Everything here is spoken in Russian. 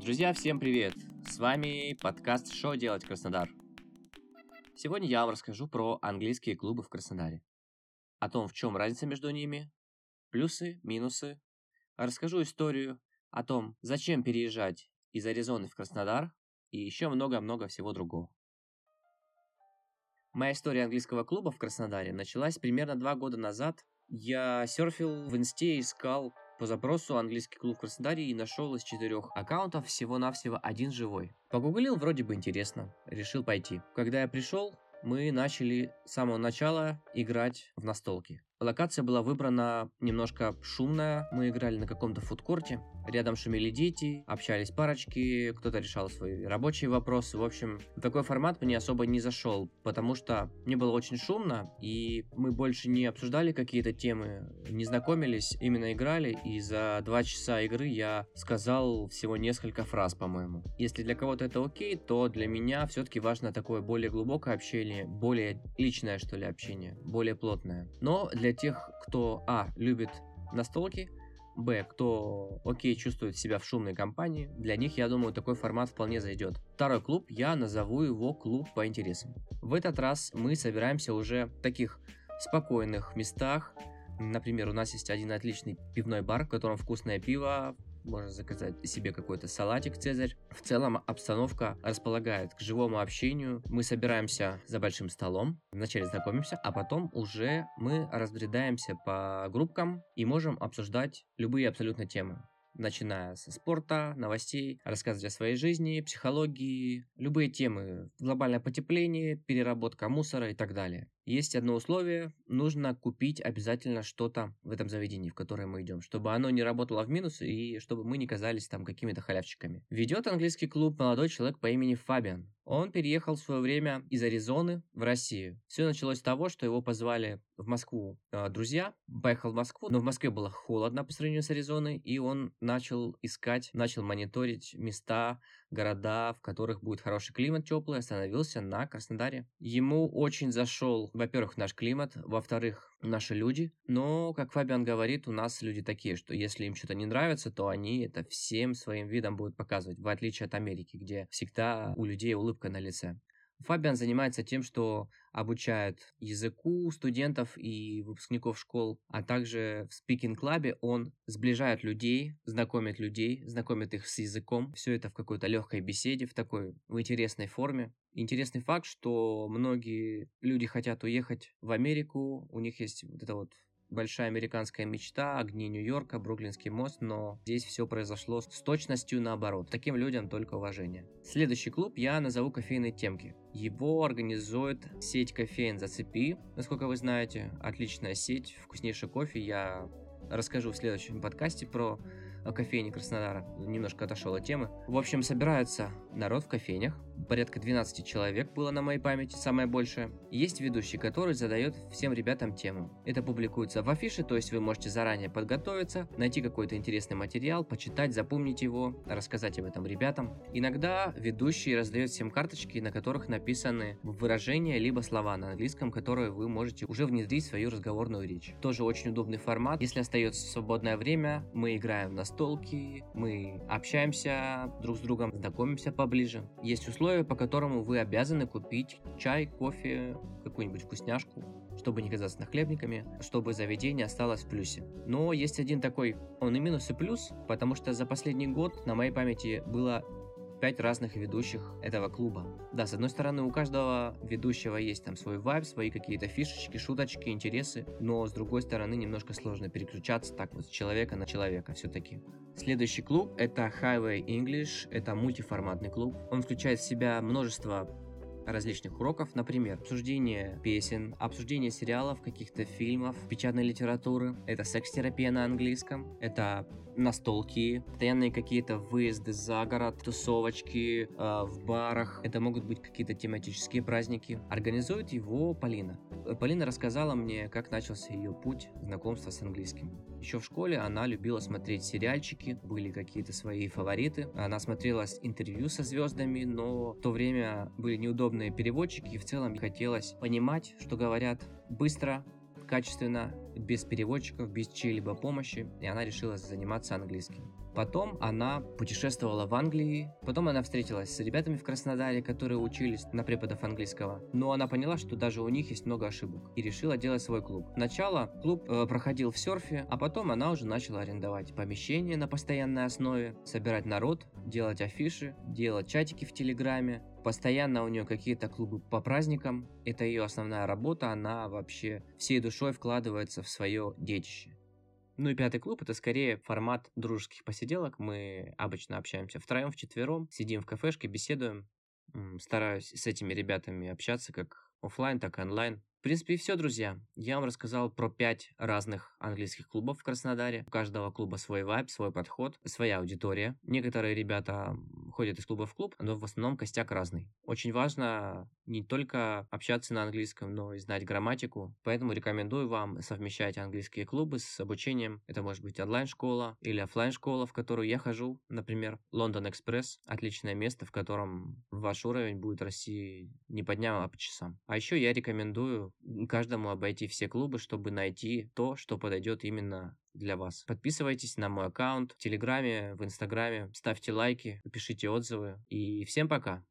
Друзья, всем привет! С вами подкаст «Что делать Краснодар?». Сегодня я вам расскажу про английские клубы в Краснодаре. О том, в чем разница между ними, плюсы, минусы. Расскажу историю о том, зачем переезжать из Аризоны в Краснодар и еще много-много всего другого. Моя история английского клуба в Краснодаре началась примерно два года назад. Я серфил в инсте искал по запросу английский клуб в Краснодаре и нашел из четырех аккаунтов всего-навсего один живой. Погуглил, вроде бы интересно, решил пойти. Когда я пришел, мы начали с самого начала играть в настолки. Локация была выбрана немножко шумная. Мы играли на каком-то фудкорте. Рядом шумели дети, общались парочки, кто-то решал свои рабочие вопросы. В общем, такой формат мне особо не зашел, потому что мне было очень шумно, и мы больше не обсуждали какие-то темы, не знакомились, именно играли, и за два часа игры я сказал всего несколько фраз, по-моему. Если для кого-то это окей, то для меня все-таки важно такое более глубокое общение, более личное, что ли, общение, более плотное. Но для тех, кто, а, любит настолки, Б, кто окей чувствует себя в шумной компании, для них, я думаю, такой формат вполне зайдет. Второй клуб, я назову его клуб по интересам. В этот раз мы собираемся уже в таких спокойных местах. Например, у нас есть один отличный пивной бар, в котором вкусное пиво, можно заказать себе какой-то салатик Цезарь. В целом обстановка располагает к живому общению. Мы собираемся за большим столом, вначале знакомимся, а потом уже мы разбредаемся по группкам и можем обсуждать любые абсолютно темы начиная со спорта, новостей, рассказывать о своей жизни, психологии, любые темы, глобальное потепление, переработка мусора и так далее. Есть одно условие, нужно купить обязательно что-то в этом заведении, в которое мы идем, чтобы оно не работало в минус и чтобы мы не казались там какими-то халявщиками. Ведет английский клуб молодой человек по имени Фабиан. Он переехал в свое время из Аризоны в Россию. Все началось с того, что его позвали в Москву э, друзья. Поехал в Москву, но в Москве было холодно по сравнению с Аризоной, и он начал искать, начал мониторить места, города, в которых будет хороший климат теплый, остановился на Краснодаре. Ему очень зашел, во-первых, наш климат, во-вторых, наши люди. Но, как Фабиан говорит, у нас люди такие, что если им что-то не нравится, то они это всем своим видом будут показывать, в отличие от Америки, где всегда у людей улыбка на лице. Фабиан занимается тем, что обучает языку студентов и выпускников школ, а также в спикинг-клабе он сближает людей, знакомит людей, знакомит их с языком. Все это в какой-то легкой беседе, в такой в интересной форме. Интересный факт, что многие люди хотят уехать в Америку, у них есть вот это вот большая американская мечта, огни Нью-Йорка, Бруклинский мост, но здесь все произошло с точностью наоборот. Таким людям только уважение. Следующий клуб я назову кофейные темки. Его организует сеть кофеин «Зацепи», насколько вы знаете. Отличная сеть, вкуснейший кофе. Я расскажу в следующем подкасте про кофейни Краснодара. Немножко отошел от темы. В общем, собирается народ в кофейнях, порядка 12 человек было на моей памяти, самое большее. Есть ведущий, который задает всем ребятам тему. Это публикуется в афише, то есть вы можете заранее подготовиться, найти какой-то интересный материал, почитать, запомнить его, рассказать об этом ребятам. Иногда ведущий раздает всем карточки, на которых написаны выражения либо слова на английском, которые вы можете уже внедрить в свою разговорную речь. Тоже очень удобный формат. Если остается свободное время, мы играем на столки, мы общаемся друг с другом, знакомимся поближе. Есть условия условие, по которому вы обязаны купить чай, кофе, какую-нибудь вкусняшку, чтобы не казаться нахлебниками, чтобы заведение осталось в плюсе. Но есть один такой, он и минус, и плюс, потому что за последний год на моей памяти было пять разных ведущих этого клуба. Да, с одной стороны, у каждого ведущего есть там свой вайб, свои какие-то фишечки, шуточки, интересы, но с другой стороны, немножко сложно переключаться так вот с человека на человека все-таки. Следующий клуб это Highway English, это мультиформатный клуб. Он включает в себя множество различных уроков, например, обсуждение песен, обсуждение сериалов, каких-то фильмов, печатной литературы, это секс-терапия на английском, это настолки, постоянные какие-то выезды за город, тусовочки э, в барах, это могут быть какие-то тематические праздники. Организует его Полина. Полина рассказала мне, как начался ее путь знакомства с английским. Еще в школе она любила смотреть сериальчики, были какие-то свои фавориты. Она смотрела интервью со звездами, но в то время были неудобные переводчики, и в целом хотелось понимать, что говорят быстро, качественно, без переводчиков, без чьей-либо помощи, и она решила заниматься английским. Потом она путешествовала в Англии, потом она встретилась с ребятами в Краснодаре, которые учились на преподов английского. Но она поняла, что даже у них есть много ошибок и решила делать свой клуб. Сначала клуб э, проходил в серфе, а потом она уже начала арендовать помещение на постоянной основе, собирать народ, делать афиши, делать чатики в Телеграме. Постоянно у нее какие-то клубы по праздникам. Это ее основная работа, она вообще всей душой вкладывается в свое детище. Ну и пятый клуб это скорее формат дружеских посиделок. Мы обычно общаемся втроем, вчетвером, сидим в кафешке, беседуем. Стараюсь с этими ребятами общаться как офлайн, так и онлайн. В принципе, и все, друзья. Я вам рассказал про пять разных английских клубов в Краснодаре. У каждого клуба свой вайб, свой подход, своя аудитория. Некоторые ребята ходят из клуба в клуб, но в основном костяк разный. Очень важно не только общаться на английском, но и знать грамматику. Поэтому рекомендую вам совмещать английские клубы с обучением. Это может быть онлайн-школа или офлайн школа в которую я хожу. Например, Лондон Экспресс. Отличное место, в котором ваш уровень будет расти не по дням, а по часам. А еще я рекомендую каждому обойти все клубы, чтобы найти то, что подойдет именно для вас. Подписывайтесь на мой аккаунт в Телеграме, в Инстаграме, ставьте лайки, пишите отзывы. И всем пока!